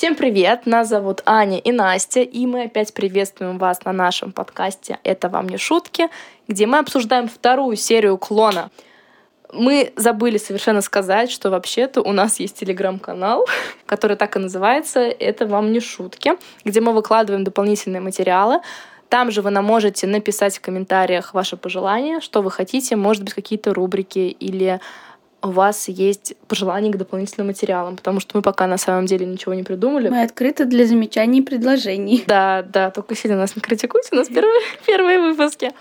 Всем привет! Нас зовут Аня и Настя, и мы опять приветствуем вас на нашем подкасте «Это вам не шутки», где мы обсуждаем вторую серию «Клона». Мы забыли совершенно сказать, что вообще-то у нас есть телеграм-канал, который так и называется «Это вам не шутки», где мы выкладываем дополнительные материалы. Там же вы нам можете написать в комментариях ваши пожелания, что вы хотите, может быть, какие-то рубрики или у вас есть пожелания к дополнительным материалам, потому что мы пока на самом деле ничего не придумали. Мы открыты для замечаний и предложений. Да, да, только сильно нас не критикуйте, у нас первые, первые выпуски.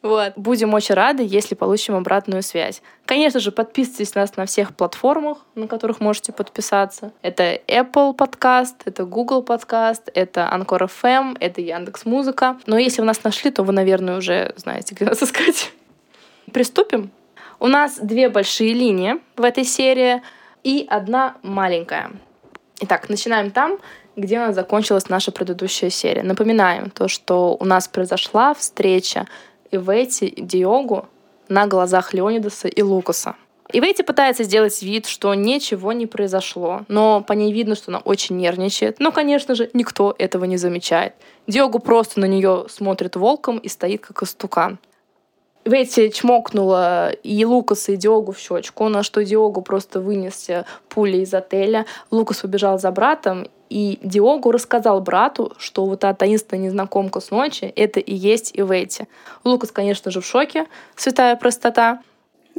Вот. Будем очень рады, если получим обратную связь. Конечно же, подписывайтесь на нас на всех платформах, на которых можете подписаться. Это Apple подкаст, это Google подкаст, это Anchor FM, это Яндекс Музыка. Но если вы нас нашли, то вы, наверное, уже знаете, где нас искать. Приступим. У нас две большие линии в этой серии и одна маленькая. Итак, начинаем там, где у нас закончилась наша предыдущая серия. Напоминаем то, что у нас произошла встреча Ивети и Диогу на глазах Леонидаса и Лукаса. Ивети пытается сделать вид, что ничего не произошло, но по ней видно, что она очень нервничает. Но, конечно же, никто этого не замечает. Диогу просто на нее смотрит волком и стоит как истукан. Ветти чмокнула и Лукаса, и Диогу в щечку, на что Диогу просто вынесся пули из отеля. Лукас побежал за братом, и Диогу рассказал брату, что вот та таинственная незнакомка с ночи — это и есть Иветти. Лукас, конечно же, в шоке, святая простота.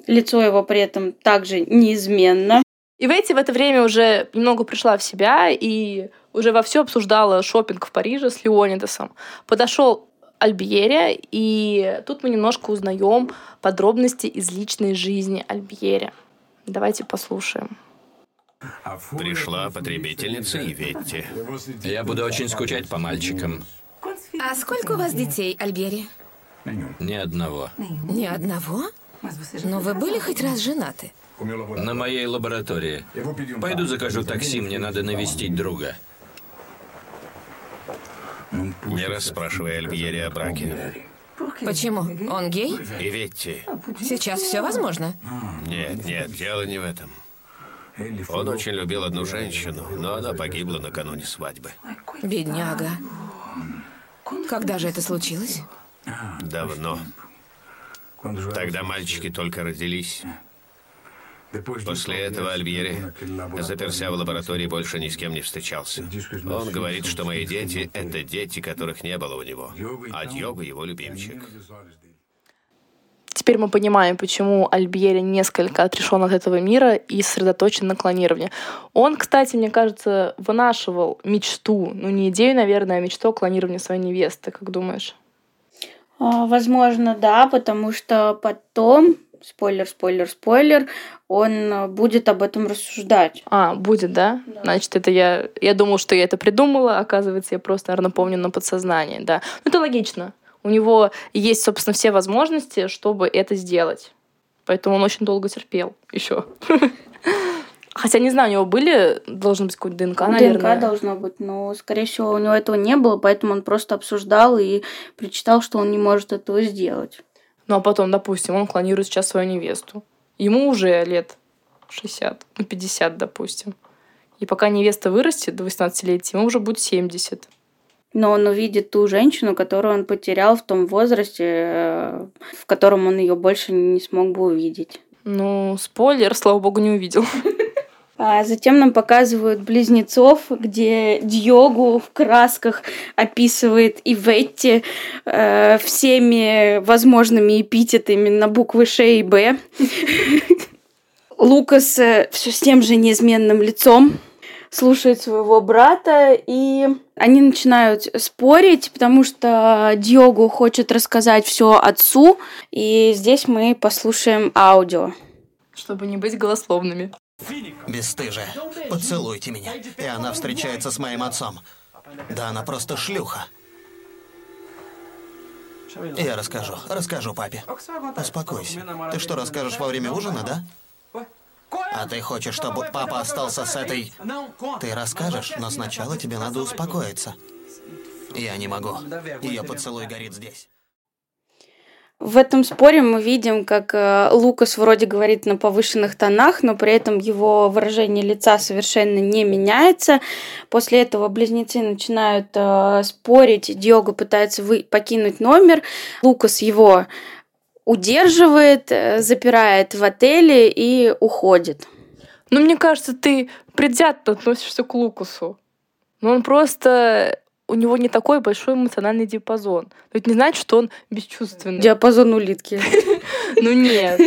Лицо его при этом также неизменно. Иветти в это время уже немного пришла в себя и уже вовсю обсуждала шопинг в Париже с Леонидасом. Подошел Альбьере, и тут мы немножко узнаем подробности из личной жизни Альбьере. Давайте послушаем. Пришла потребительница Иветти. Я буду очень скучать по мальчикам. А сколько у вас детей, Альбери? Ни одного. Ни одного? Но вы были хоть раз женаты? На моей лаборатории. Пойду закажу такси, мне надо навестить друга. Не расспрашивай Альбьери о браке. Почему? Он гей? Иветти. Сейчас все возможно. Нет, нет, дело не в этом. Он очень любил одну женщину, но она погибла накануне свадьбы. Бедняга. Когда же это случилось? Давно. Тогда мальчики только родились. После этого Альбьери, заперся в лаборатории, больше ни с кем не встречался. Он говорит, что мои дети — это дети, которых не было у него, а Дьога — его любимчик. Теперь мы понимаем, почему Альбьери несколько отрешен от этого мира и сосредоточен на клонировании. Он, кстати, мне кажется, вынашивал мечту, ну не идею, наверное, а мечту о клонировании своей невесты, как думаешь? А, возможно, да, потому что потом спойлер, спойлер, спойлер, он будет об этом рассуждать. А, будет, да? да. Значит, это я... Я думал, что я это придумала, оказывается, я просто, наверное, помню на подсознании, да. Ну, это логично. У него есть, собственно, все возможности, чтобы это сделать. Поэтому он очень долго терпел еще. Хотя, не знаю, у него были, должно быть какой-то ДНК, наверное. ДНК должно быть, но, скорее всего, у него этого не было, поэтому он просто обсуждал и прочитал, что он не может этого сделать. Ну, а потом, допустим, он клонирует сейчас свою невесту. Ему уже лет 60, ну, 50, допустим. И пока невеста вырастет до 18-летия, ему уже будет 70. Но он увидит ту женщину, которую он потерял в том возрасте, э, в котором он ее больше не смог бы увидеть. Ну, спойлер, слава богу, не увидел. А затем нам показывают близнецов, где Диогу в красках описывает и Ветти э, всеми возможными эпитетами на буквы Ш и Б. Лукас э, все с тем же неизменным лицом слушает своего брата, и они начинают спорить, потому что Диогу хочет рассказать все отцу, и здесь мы послушаем аудио. Чтобы не быть голословными. Бесстыжая, поцелуйте меня. И она встречается с моим отцом. Да она просто шлюха. Я расскажу, расскажу папе. Успокойся. Ты что, расскажешь во время ужина, да? А ты хочешь, чтобы папа остался с этой... Ты расскажешь, но сначала тебе надо успокоиться. Я не могу. Ее поцелуй горит здесь. В этом споре мы видим, как э, Лукас вроде говорит на повышенных тонах, но при этом его выражение лица совершенно не меняется. После этого близнецы начинают э, спорить, Диого пытается вы покинуть номер, Лукас его удерживает, э, запирает в отеле и уходит. Ну, мне кажется, ты предвзято относишься к Лукасу. Но он просто у него не такой большой эмоциональный диапазон. Но это не значит, что он бесчувственный. Диапазон улитки. Ну нет.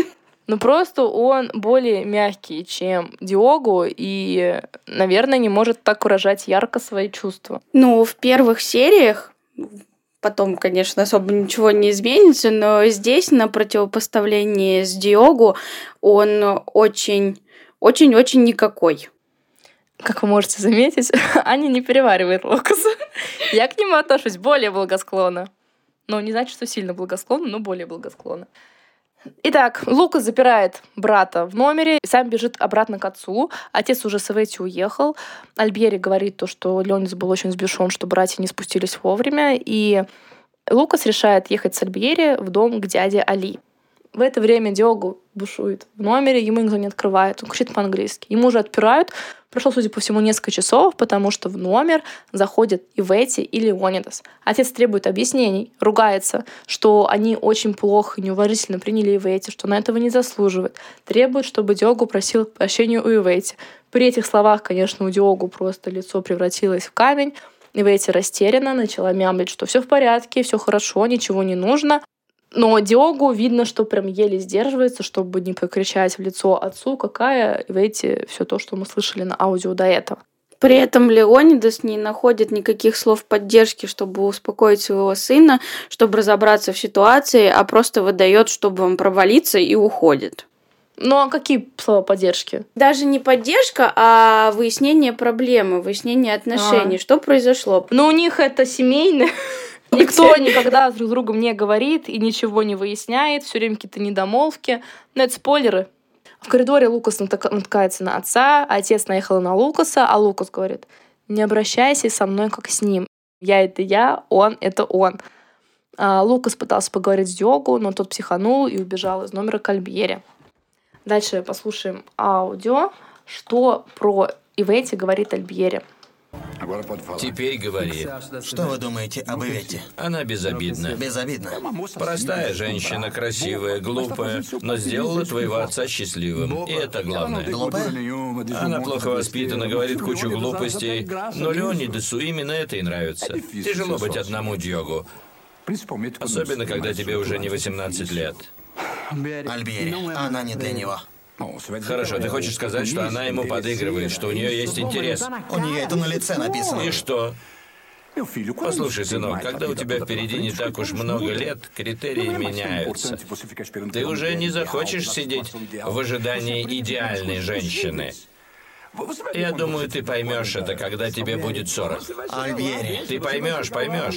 Ну просто он более мягкий, чем Диогу, и, наверное, не может так выражать ярко свои чувства. Ну, в первых сериях потом, конечно, особо ничего не изменится, но здесь на противопоставлении с Диогу он очень, очень-очень никакой. Как вы можете заметить, Аня не переваривает Лукаса. Я к нему отношусь более благосклонно. Ну, не значит, что сильно благосклонно, но более благосклонно. Итак, Лукас запирает брата в номере и сам бежит обратно к отцу. Отец уже с Эвети уехал. Альбери говорит то, что Леонис был очень сбешен, что братья не спустились вовремя. И Лукас решает ехать с Альбери в дом к дяде Али. В это время Диогу бушует в номере, ему никто не открывает, он кричит по-английски. Ему уже отпирают, прошло, судя по всему, несколько часов, потому что в номер заходят Ивети и Леонидас. Отец требует объяснений, ругается, что они очень плохо и неуважительно приняли Ивети, что на этого не заслуживает. Требует, чтобы Диогу просил прощения у Ивети. При этих словах, конечно, у Диогу просто лицо превратилось в камень, Ивети растеряна, начала мямлить, что все в порядке, все хорошо, ничего не нужно. Но Диогу видно, что прям еле сдерживается, чтобы не покричать в лицо отцу, какая в эти все то, что мы слышали на аудио до этого. При этом Леонидас не находит никаких слов поддержки, чтобы успокоить своего сына, чтобы разобраться в ситуации, а просто выдает, чтобы он провалиться и уходит. Ну а какие слова поддержки? Даже не поддержка, а выяснение проблемы, выяснение отношений. А. Что произошло? Ну у них это семейное. Никто никогда друг с другом не говорит и ничего не выясняет, все время какие-то недомолвки. Но это спойлеры. В коридоре Лукас натыкается на отца, а отец наехал на Лукаса, а Лукас говорит, не обращайся со мной как с ним. Я — это я, он — это он. А Лукас пытался поговорить с Диогу, но тот психанул и убежал из номера к Альбьере. Дальше послушаем аудио, что про Ивети говорит Альбьере. Теперь говори. Что вы думаете об Иветте? Она безобидна. Безобидна. Простая женщина, красивая, глупая, но сделала твоего отца счастливым. И это главное. Глупая? Она плохо воспитана, говорит кучу глупостей, но Леонидесу именно это и нравится. Тяжело быть одному Дьогу. Особенно, когда тебе уже не 18 лет. Альбери, она не для него. Хорошо, ты хочешь сказать, что она ему подыгрывает, что у нее есть интерес? У нее это на лице написано. И что? Послушай, сынок, когда у тебя впереди не так уж много лет, критерии меняются. Ты уже не захочешь сидеть в ожидании идеальной женщины. Я думаю, ты поймешь это, когда тебе будет 40. Альбьери. Ты поймешь, поймешь.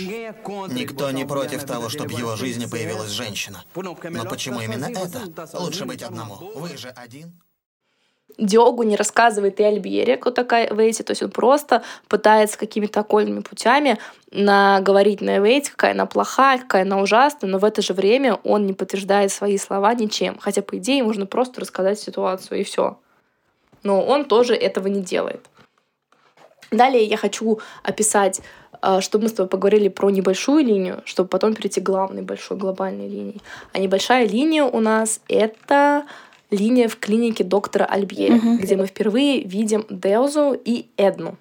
Никто не против того, чтобы в его жизни появилась женщина. Но почему именно это? Лучше быть одному. Вы же один. Диогу не рассказывает и Альбьере, кто такая Эвейти, то есть он просто пытается какими-то окольными путями наговорить на Эвейти, какая она плохая, какая она ужасная, но в это же время он не подтверждает свои слова ничем. Хотя, по идее, можно просто рассказать ситуацию, и все но он тоже этого не делает. Далее я хочу описать, э, чтобы мы с тобой поговорили про небольшую линию, чтобы потом перейти к главной большой глобальной линии. А небольшая линия у нас — это линия в клинике доктора Альбьери, угу. где мы впервые видим Деузу и Эдну.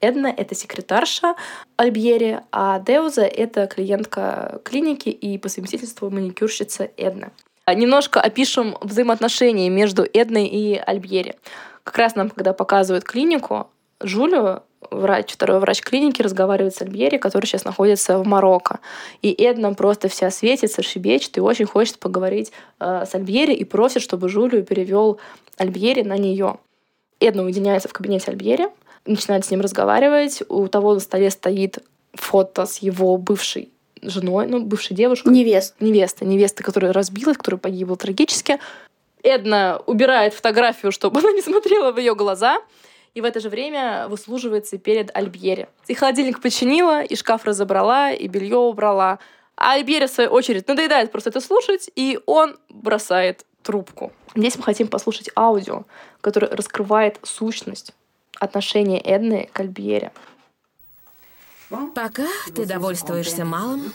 Эдна — это секретарша Альбьери, а Деуза — это клиентка клиники и по совместительству маникюрщица Эдна. Немножко опишем взаимоотношения между Эдной и Альбьери. Как раз нам, когда показывают клинику, Жулю, врач, второй врач клиники, разговаривает с Альбьери, который сейчас находится в Марокко. И Эдна просто вся светится, шибечет и очень хочет поговорить э, с Альбьери и просит, чтобы Жулю перевел Альбьери на нее. Эдна уединяется в кабинете Альбьери, начинает с ним разговаривать. У того на столе стоит фото с его бывшей женой, ну, бывшей девушкой. Невест. Невеста. Невеста, которая разбилась, которая погибла трагически. Эдна убирает фотографию, чтобы она не смотрела в ее глаза, и в это же время выслуживается перед Альбьери. И холодильник починила, и шкаф разобрала, и белье убрала. А Альбери, в свою очередь, надоедает просто это слушать, и он бросает трубку. Здесь мы хотим послушать аудио, которое раскрывает сущность отношения Эдны к Альбьере. Пока ты довольствуешься малым,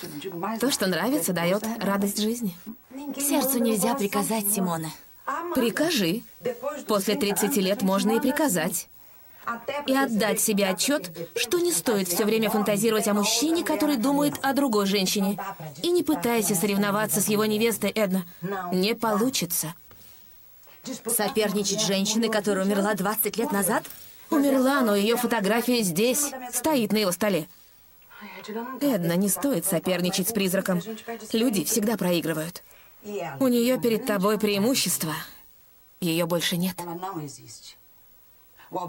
то, что нравится, дает радость жизни. Сердцу нельзя приказать, Симона. Прикажи. После 30 лет можно и приказать. И отдать себе отчет, что не стоит все время фантазировать о мужчине, который думает о другой женщине. И не пытайся соревноваться с его невестой, Эдна. Не получится. Соперничать с женщиной, которая умерла 20 лет назад? Умерла, но ее фотография здесь, стоит на его столе. Эдна, не стоит соперничать с призраком. Люди всегда проигрывают. У нее перед тобой преимущество. Ее больше нет.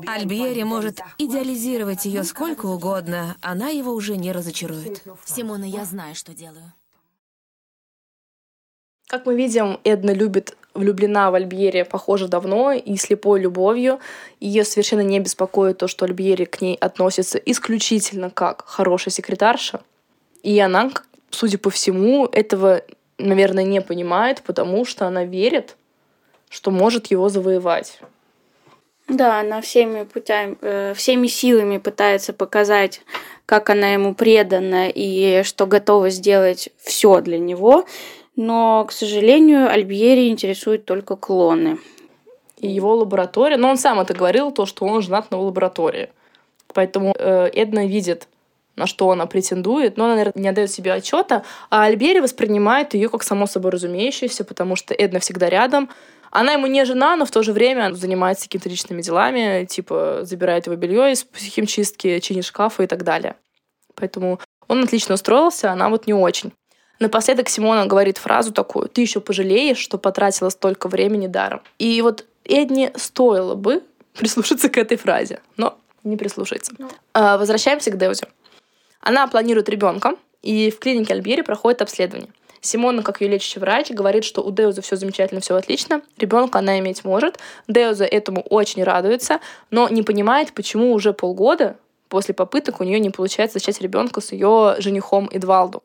Альбьери может идеализировать ее сколько угодно, она его уже не разочарует. Симона, я знаю, что делаю. Как мы видим, Эдна любит, влюблена в Альбьере, похоже, давно и слепой любовью. Ее совершенно не беспокоит то, что Альбьери к ней относится исключительно как хорошая секретарша. И она, судя по всему, этого, наверное, не понимает, потому что она верит, что может его завоевать. Да, она всеми путями, э, всеми силами пытается показать, как она ему предана и что готова сделать все для него. Но, к сожалению, Альбьери интересуют только клоны. И его лаборатория, но он сам это говорил, то, что он женат на лаборатории. Поэтому э, Эдна видит, на что она претендует, но она, наверное, не отдает себе отчета, а Альбери воспринимает ее как само собой разумеющееся, потому что Эдна всегда рядом, она ему не жена, но в то же время занимается какими-то личными делами, типа забирает его белье из химчистки, чинит шкафы и так далее. Поэтому он отлично устроился, она вот не очень. Напоследок Симона говорит фразу такую, ты еще пожалеешь, что потратила столько времени даром. И вот Эдни стоило бы прислушаться к этой фразе, но не прислушается. No. Ну. А, возвращаемся к Деузе. Она планирует ребенка, и в клинике Альбери проходит обследование. Симона, как ее лечащий врач, говорит, что у Деуза все замечательно, все отлично, ребенка она иметь может. Деуза этому очень радуется, но не понимает, почему уже полгода после попыток у нее не получается зачать ребенка с ее женихом Эдвалду.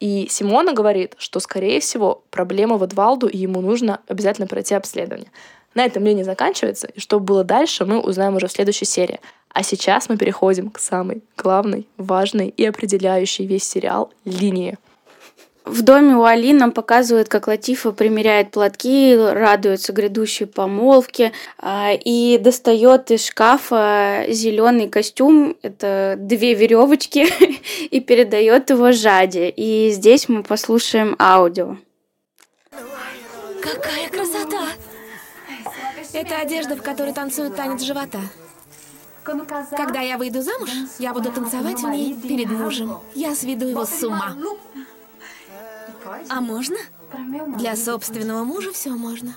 И Симона говорит, что, скорее всего, проблема в Эдвалду, и ему нужно обязательно пройти обследование. На этом мнение заканчивается, и что было дальше, мы узнаем уже в следующей серии. А сейчас мы переходим к самой главной, важной и определяющей весь сериал линии. В доме у Али нам показывают, как Латифа примеряет платки, радуется грядущей помолвке а, и достает из шкафа зеленый костюм, это две веревочки, и передает его Жаде. И здесь мы послушаем аудио. Какая красота! Это одежда, в которой танцуют танец живота. Когда я выйду замуж, я буду танцевать в ней перед мужем. Я сведу его с ума. А можно? Для собственного мужа все можно.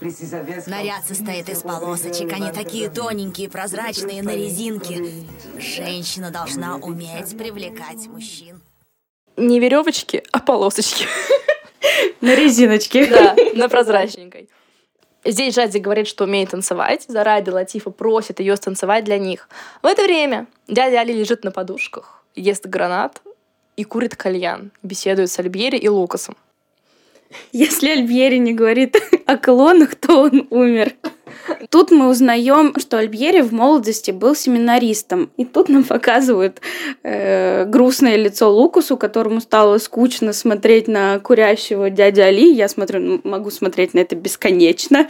Наряд состоит из полосочек, они такие тоненькие, прозрачные, на резинке. Женщина должна уметь привлекать мужчин. Не веревочки, а полосочки. На резиночке. Да, на прозрачненькой. Здесь Жади говорит, что умеет танцевать. Заради Латифа просит ее станцевать для них. В это время дядя Али лежит на подушках, ест гранат и курит кальян, беседует с Альбьери и Лукасом. Если Альбьери не говорит о клонах, то он умер. Тут мы узнаем, что Альбьери в молодости был семинаристом. И тут нам показывают э, грустное лицо Лукусу, которому стало скучно смотреть на курящего дядю Али. Я смотрю, могу смотреть на это бесконечно.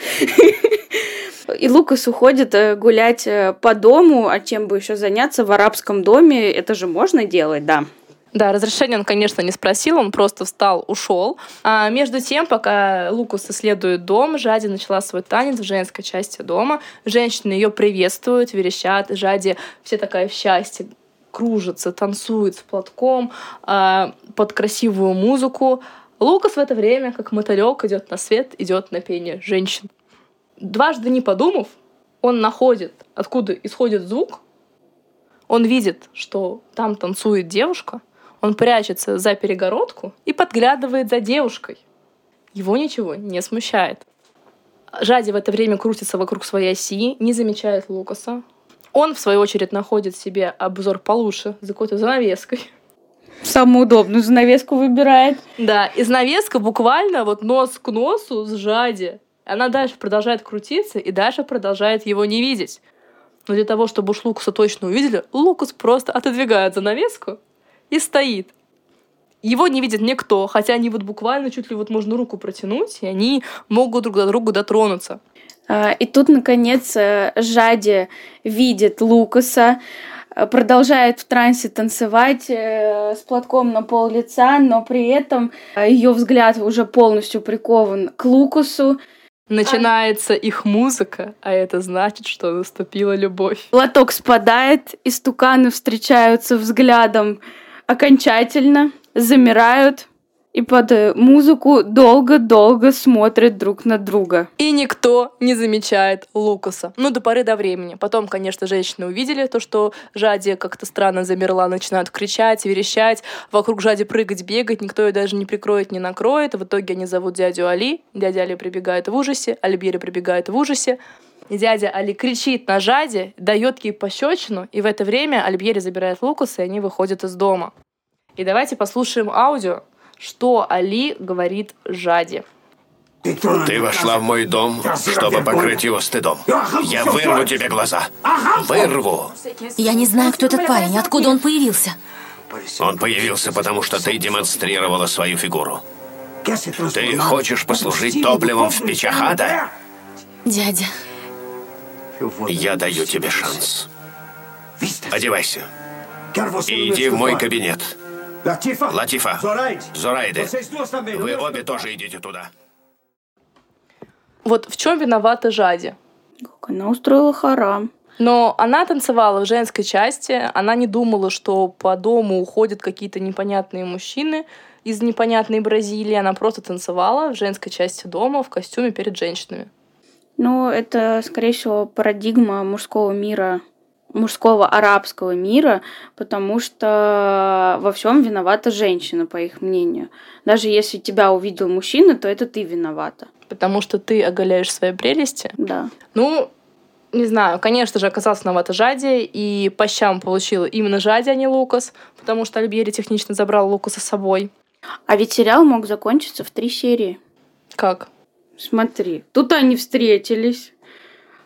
И Лукас уходит э, гулять э, по дому, а чем бы еще заняться в арабском доме? Это же можно делать, да. Да, разрешения он, конечно, не спросил, он просто встал, ушел. А между тем, пока Лукус исследует дом, Жади начала свой танец в женской части дома. Женщины ее приветствуют, верещат. Жади все такая в счастье, кружится, танцует с платком а, под красивую музыку. Лукас в это время, как мотылек, идет на свет, идет на пение женщин. Дважды не подумав, он находит, откуда исходит звук, он видит, что там танцует девушка — он прячется за перегородку и подглядывает за девушкой. Его ничего не смущает. Жади в это время крутится вокруг своей оси, не замечает Лукаса. Он, в свою очередь, находит себе обзор получше за какой-то занавеской. Самую удобную занавеску выбирает. Да, и занавеска буквально вот нос к носу с Жади. Она дальше продолжает крутиться и дальше продолжает его не видеть. Но для того, чтобы уж Лукаса точно увидели, Лукас просто отодвигает занавеску и стоит. Его не видит никто, хотя они вот буквально чуть ли вот можно руку протянуть, и они могут друг до друга дотронуться. А, и тут, наконец, э, Жади видит Лукаса, э, продолжает в трансе танцевать э, с платком на пол лица, но при этом ее взгляд уже полностью прикован к Лукасу. Начинается их музыка, а это значит, что наступила любовь. Платок спадает, и стуканы встречаются взглядом окончательно замирают и под э, музыку долго-долго смотрят друг на друга. И никто не замечает Лукаса. Ну, до поры до времени. Потом, конечно, женщины увидели то, что Жади как-то странно замерла, начинают кричать, верещать, вокруг Жади прыгать, бегать, никто ее даже не прикроет, не накроет. В итоге они зовут дядю Али. Дядя Али прибегает в ужасе, Альбери прибегает в ужасе. И дядя Али кричит на Жаде, дает ей пощечину, и в это время Альбери забирает Лукаса, и они выходят из дома. И давайте послушаем аудио, что Али говорит Жаде. Ты вошла в мой дом, чтобы покрыть его стыдом. Я вырву тебе глаза. Вырву. Я не знаю, кто этот парень, откуда он появился. Он появился, потому что ты демонстрировала свою фигуру. Ты хочешь послужить топливом в печах ада? Дядя. Я даю тебе шанс. Одевайся. И иди в мой кабинет. Латифа, Зурайде, вы обе тоже идите туда. Вот в чем виновата Жади? Как она устроила харам. Но она танцевала в женской части, она не думала, что по дому уходят какие-то непонятные мужчины из непонятной Бразилии. Она просто танцевала в женской части дома в костюме перед женщинами. Ну, это, скорее всего, парадигма мужского мира мужского арабского мира, потому что во всем виновата женщина, по их мнению. Даже если тебя увидел мужчина, то это ты виновата. Потому что ты оголяешь свои прелести? Да. Ну, не знаю, конечно же, оказался виновата Жади, и по щам получила именно Жади, а не Лукас, потому что Альбери технично забрал Лукаса с собой. А ведь сериал мог закончиться в три серии. Как? Смотри, тут они встретились.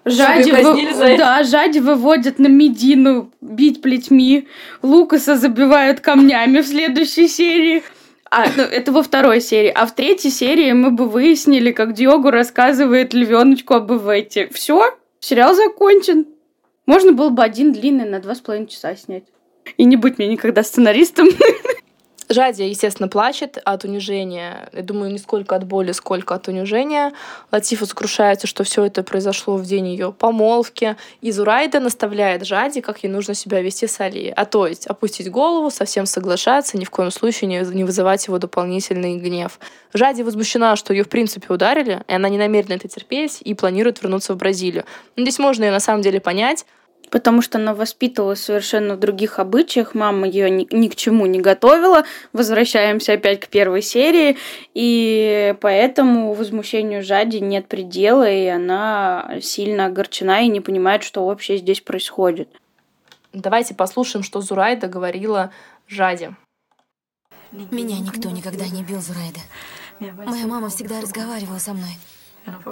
Жади, вы... да, Жади выводят на Медину бить плетьми. Лукаса забивают камнями в следующей серии. А, ну, это во второй серии. А в третьей серии мы бы выяснили, как Диогу рассказывает львеночку об Ивете. Все, сериал закончен. Можно было бы один длинный на два с половиной часа снять. И не быть мне никогда сценаристом. Жадия, естественно, плачет от унижения. Я думаю, не сколько от боли, сколько от унижения. Латифа сокрушается, что все это произошло в день ее помолвки. И Зурайда наставляет Жади, как ей нужно себя вести с Алией. А то есть опустить голову, совсем соглашаться, ни в коем случае не, не вызывать его дополнительный гнев. Жади возмущена, что ее в принципе ударили, и она не намерена это терпеть и планирует вернуться в Бразилию. Но здесь можно ее на самом деле понять, потому что она воспитывалась совершенно в других обычаях, мама ее ни, ни к чему не готовила. Возвращаемся опять к первой серии, и поэтому возмущению Жади нет предела, и она сильно огорчена и не понимает, что вообще здесь происходит. Давайте послушаем, что Зурайда говорила Жаде. Меня никто никогда не бил, Зурайда. Моя мама всегда разговаривала со мной.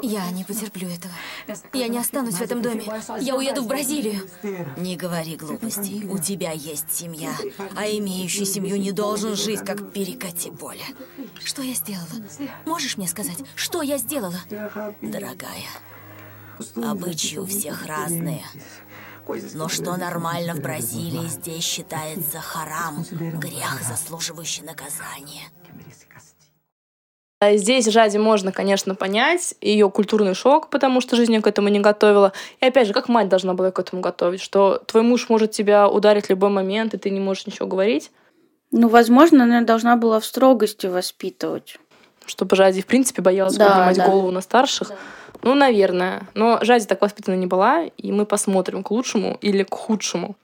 Я не потерплю этого. Я не останусь в этом доме. Я уеду в Бразилию. Не говори глупостей. У тебя есть семья. А имеющий семью не должен жить, как перекати поле. Что я сделала? Можешь мне сказать, что я сделала? Дорогая, обычаи у всех разные. Но что нормально в Бразилии, здесь считается харам, грех, заслуживающий наказания. А здесь Жади можно, конечно, понять ее культурный шок, потому что жизнь ее к этому не готовила. И опять же, как мать должна была к этому готовить, что твой муж может тебя ударить в любой момент, и ты не можешь ничего говорить. Ну, возможно, она должна была в строгости воспитывать. Чтобы Жади, в принципе, боялась да, поднимать да. голову на старших. Да. Ну, наверное. Но Жади так воспитана не была, и мы посмотрим, к лучшему или к худшему.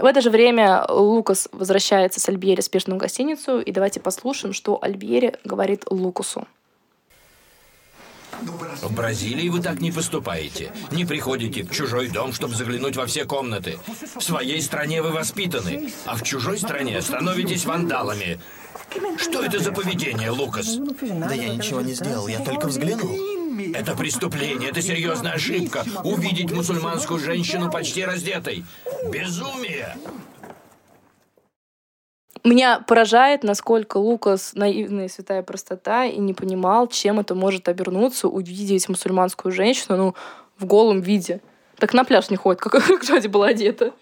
В это же время Лукас возвращается с Альбьери спешно в гостиницу, и давайте послушаем, что Альбьери говорит Лукасу. В Бразилии вы так не поступаете. Не приходите в чужой дом, чтобы заглянуть во все комнаты. В своей стране вы воспитаны, а в чужой стране становитесь вандалами. Что это за поведение, Лукас? Да я ничего не сделал, я только взглянул. Это преступление, это серьезная ошибка. Увидеть мусульманскую женщину почти раздетой. Безумие! Меня поражает, насколько Лукас наивная святая простота и не понимал, чем это может обернуться, увидеть мусульманскую женщину ну, в голом виде. Так на пляж не ходит, как, как Джоди была одета.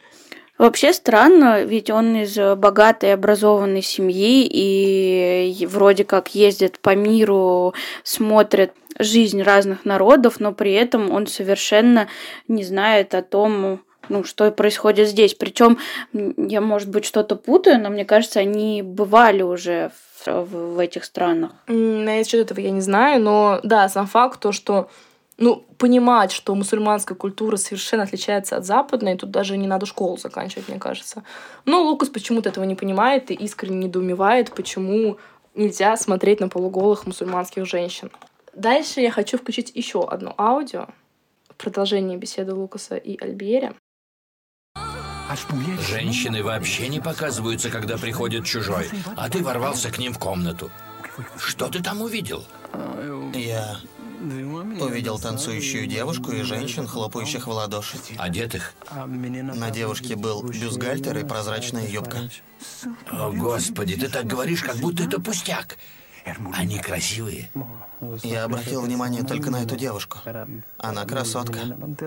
Вообще странно, ведь он из богатой образованной семьи и вроде как ездит по миру, смотрит жизнь разных народов, но при этом он совершенно не знает о том, ну, что происходит здесь. Причем я, может быть, что-то путаю, но мне кажется, они бывали уже в, в, этих странах. На счет этого я не знаю, но да, сам факт то, что ну, понимать, что мусульманская культура совершенно отличается от западной, тут даже не надо школу заканчивать, мне кажется. Но Лукас почему-то этого не понимает и искренне недоумевает, почему нельзя смотреть на полуголых мусульманских женщин. Дальше я хочу включить еще одно аудио в продолжении беседы Лукаса и Альбери. Женщины вообще не показываются, когда приходит чужой, а ты ворвался к ним в комнату. Что ты там увидел? Я увидел танцующую девушку и женщин, хлопающих в ладоши. Одетых? На девушке был бюстгальтер и прозрачная юбка. О, Господи, ты так говоришь, как будто это пустяк. Они красивые. Я обратил внимание только на эту девушку. Она красотка.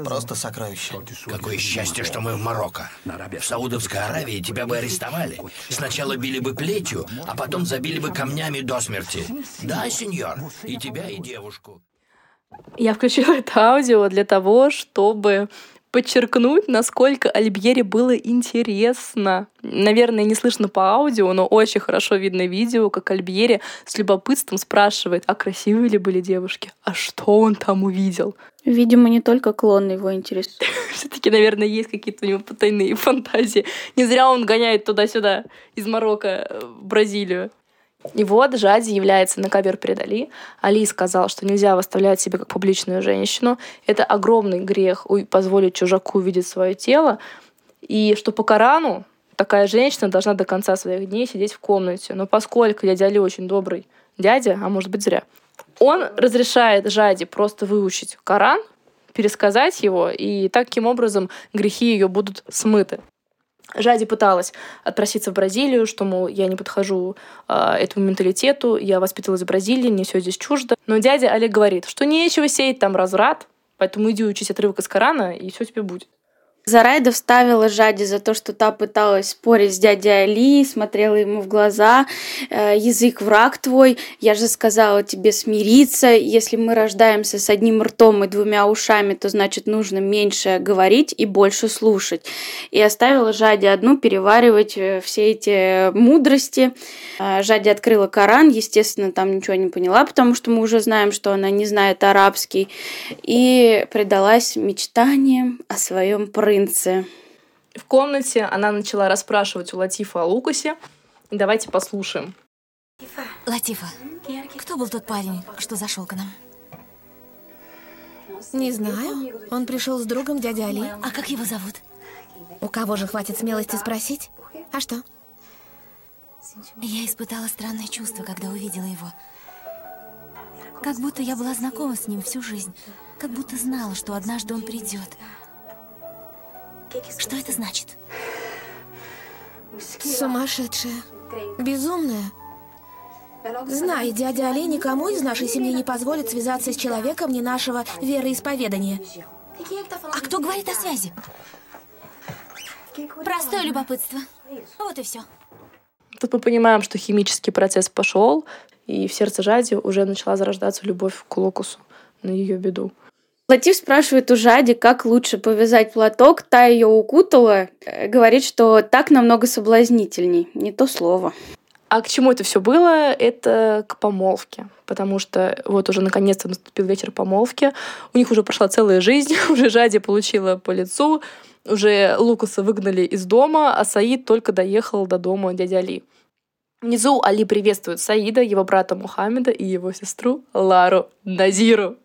Просто сокровище. Какое счастье, что мы в Марокко. В Саудовской Аравии тебя бы арестовали. Сначала били бы плетью, а потом забили бы камнями до смерти. Да, сеньор? И тебя, и девушку. Я включила это аудио для того, чтобы подчеркнуть, насколько Альбьере было интересно. Наверное, не слышно по аудио, но очень хорошо видно видео, как Альбьере с любопытством спрашивает, а красивые ли были девушки, а что он там увидел. Видимо, не только клон его интересует. Все-таки, наверное, есть какие-то у него потайные фантазии. Не зря он гоняет туда-сюда из Марокко в Бразилию. И вот Жади является на кавер перед Али. Али сказал, что нельзя выставлять себя как публичную женщину. Это огромный грех позволить чужаку увидеть свое тело. И что по Корану такая женщина должна до конца своих дней сидеть в комнате. Но поскольку дядя Али очень добрый дядя, а может быть зря, он разрешает Жади просто выучить Коран, пересказать его, и таким образом грехи ее будут смыты. Жади пыталась отпроситься в Бразилию, что, мол, я не подхожу э, этому менталитету, я воспитывалась в Бразилии, мне все здесь чуждо. Но дядя Олег говорит, что нечего сеять там разврат, поэтому иди учись отрывок из Корана, и все тебе будет. Зарайда вставила Жади за то, что та пыталась спорить с дядей Али, смотрела ему в глаза. «Э, «Язык враг твой, я же сказала тебе смириться. Если мы рождаемся с одним ртом и двумя ушами, то значит нужно меньше говорить и больше слушать». И оставила Жади одну переваривать э, все эти мудрости. Э, Жади открыла Коран, естественно, там ничего не поняла, потому что мы уже знаем, что она не знает арабский. И предалась мечтаниям о своем прыгне принце. В комнате она начала расспрашивать у Латифа о Лукасе. Давайте послушаем. Латифа, кто был тот парень, что зашел к нам? Не знаю. Он пришел с другом дядя Али. А как его зовут? У кого же хватит смелости спросить? А что? Я испытала странное чувство, когда увидела его. Как будто я была знакома с ним всю жизнь. Как будто знала, что однажды он придет. Что это значит? Сумасшедшая. Безумная. Знай, дядя Али никому из нашей семьи не позволит связаться с человеком не нашего вероисповедания. А кто говорит о связи? Простое любопытство. Вот и все. Тут мы понимаем, что химический процесс пошел, и в сердце Жади уже начала зарождаться любовь к Локусу на ее беду. Латиф спрашивает у Жади, как лучше повязать платок. Та ее укутала. Э, говорит, что так намного соблазнительней. Не то слово. А к чему это все было? Это к помолвке. Потому что вот уже наконец-то наступил вечер помолвки. У них уже прошла целая жизнь. уже Жади получила по лицу. Уже Лукаса выгнали из дома, а Саид только доехал до дома дяди Али. Внизу Али приветствует Саида, его брата Мухаммеда и его сестру Лару Назиру.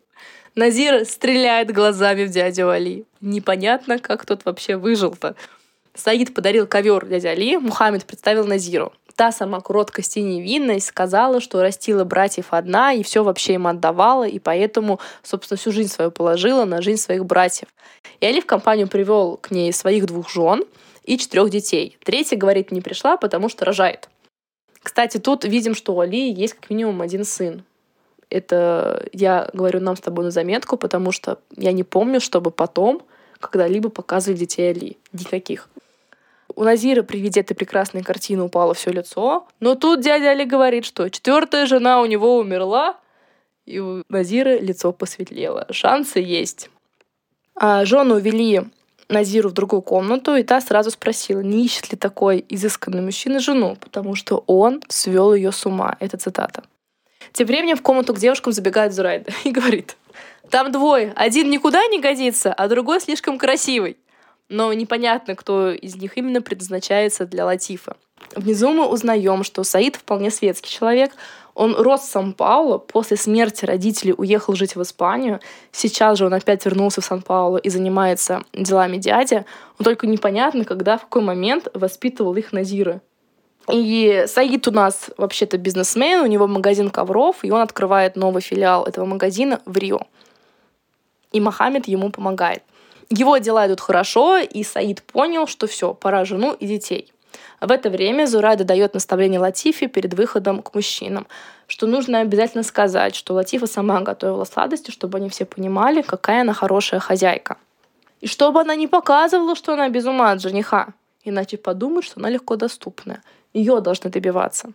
Назир стреляет глазами в дядю Али. Непонятно, как тот вообще выжил-то. Саид подарил ковер дяде Али, Мухаммед представил Назиру. Та сама кроткость и невинность сказала, что растила братьев одна и все вообще им отдавала, и поэтому, собственно, всю жизнь свою положила на жизнь своих братьев. И Али в компанию привел к ней своих двух жен и четырех детей. Третья, говорит, не пришла, потому что рожает. Кстати, тут видим, что у Али есть как минимум один сын. Это я говорю нам с тобой на заметку, потому что я не помню, чтобы потом когда-либо показывали детей Али. Никаких. У Назира при виде этой прекрасной картины упало все лицо. Но тут дядя Али говорит, что четвертая жена у него умерла, и у Назира лицо посветлело. Шансы есть. А жену увели Назиру в другую комнату, и та сразу спросила, не ищет ли такой изысканный мужчина жену, потому что он свел ее с ума. Это цитата. Тем временем в комнату к девушкам забегает Зурайда и говорит, там двое, один никуда не годится, а другой слишком красивый но непонятно, кто из них именно предназначается для Латифа. Внизу мы узнаем, что Саид вполне светский человек. Он рос в Сан-Пауло, после смерти родителей уехал жить в Испанию. Сейчас же он опять вернулся в Сан-Пауло и занимается делами дяди. Но только непонятно, когда, в какой момент воспитывал их Назира. И Саид у нас вообще-то бизнесмен, у него магазин ковров, и он открывает новый филиал этого магазина в Рио. И Мохаммед ему помогает. Его дела идут хорошо, и Саид понял, что все, пора жену и детей. В это время Зурайда дает наставление Латифе перед выходом к мужчинам, что нужно обязательно сказать, что Латифа сама готовила сладости, чтобы они все понимали, какая она хорошая хозяйка. И чтобы она не показывала, что она без ума от жениха, иначе подумают, что она легко доступная. Ее должны добиваться.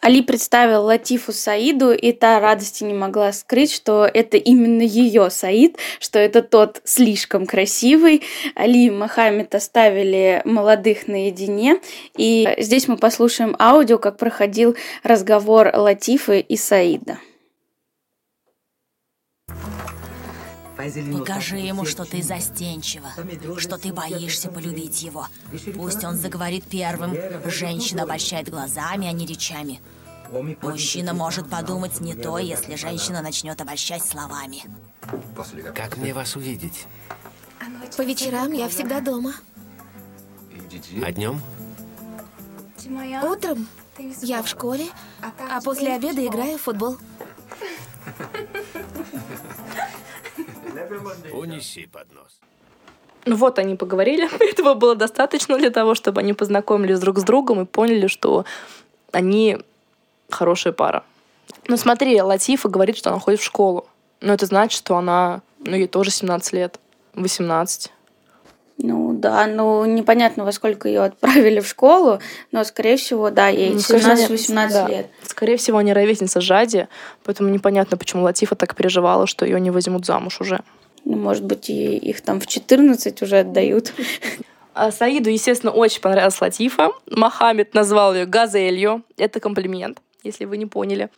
Али представил Латифу Саиду, и та радости не могла скрыть, что это именно ее Саид, что это тот слишком красивый. Али и Мохаммед оставили молодых наедине, и здесь мы послушаем аудио, как проходил разговор Латифы и Саида. Покажи ему, что ты застенчива, что ты боишься полюбить его. Пусть он заговорит первым. Женщина обольщает глазами, а не речами. Мужчина может подумать не то, если женщина начнет обольщать словами. Как мне вас увидеть? По вечерам я всегда дома. А днем? Утром я в школе, а после обеда играю в футбол. Унеси поднос. Ну вот они поговорили. Этого было достаточно для того, чтобы они познакомились друг с другом и поняли, что они хорошая пара. Ну смотри, Латифа говорит, что она ходит в школу. Но это значит, что она, ну ей тоже 17 лет, 18. Ну да, ну непонятно, во сколько ее отправили в школу, но, скорее всего, да, ей ну, 17-18 да. лет. Скорее всего, они ровесница Жади, поэтому непонятно, почему Латифа так переживала, что ее не возьмут замуж уже. Ну, может быть, и их там в 14 уже отдают. А Саиду, естественно, очень понравилась Латифа. Мохаммед назвал ее газелью. Это комплимент, если вы не поняли.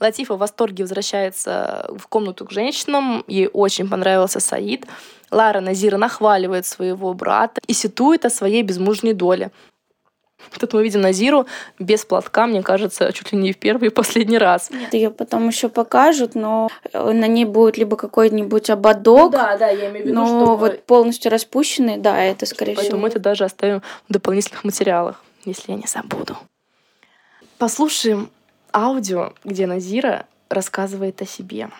Латифа в восторге возвращается в комнату к женщинам. Ей очень понравился Саид. Лара Назира нахваливает своего брата и ситует о своей безмужней доле. Тут мы видим Назиру без платка, мне кажется, чуть ли не в первый и последний раз. Нет, ее потом еще покажут, но э, на ней будет либо какой-нибудь ободок. Ну, да, да, я имею в виду, но что... вот полностью распущенный, да, это скорее Поэтому всего. Поэтому мы это даже оставим в дополнительных материалах, если я не забуду. Послушаем аудио, где Назира рассказывает о себе.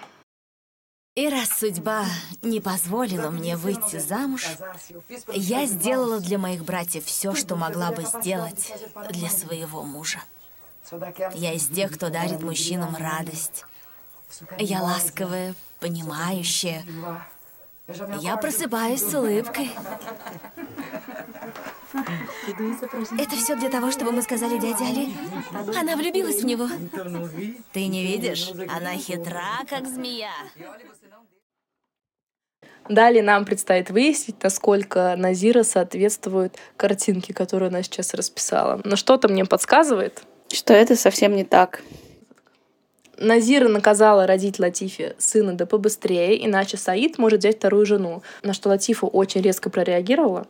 И раз судьба не позволила мне выйти замуж, я сделала для моих братьев все, что могла бы сделать для своего мужа. Я из тех, кто дарит мужчинам радость. Я ласковая, понимающая. Я просыпаюсь с улыбкой. Это все для того, чтобы мы сказали дяде Али. Она влюбилась в него. Ты не видишь? Она хитра, как змея. Далее нам предстоит выяснить, насколько Назира соответствует картинке, которую она сейчас расписала. Но что-то мне подсказывает, что это совсем не так. Назира наказала родить Латифе сына да побыстрее, иначе Саид может взять вторую жену. На что Латифа очень резко прореагировала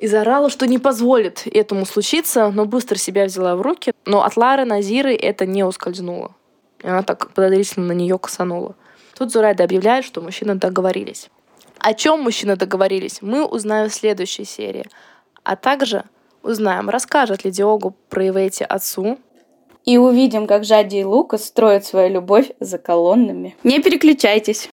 и заорала, что не позволит этому случиться, но быстро себя взяла в руки. Но от Лары Назиры это не ускользнуло. И она так подозрительно на нее косанула. Тут Зурайда объявляет, что мужчины договорились. О чем мужчины договорились, мы узнаем в следующей серии. А также узнаем, расскажет ли Диогу про Ивети отцу, и увидим, как Жади и Лукас строят свою любовь за колоннами. Не переключайтесь.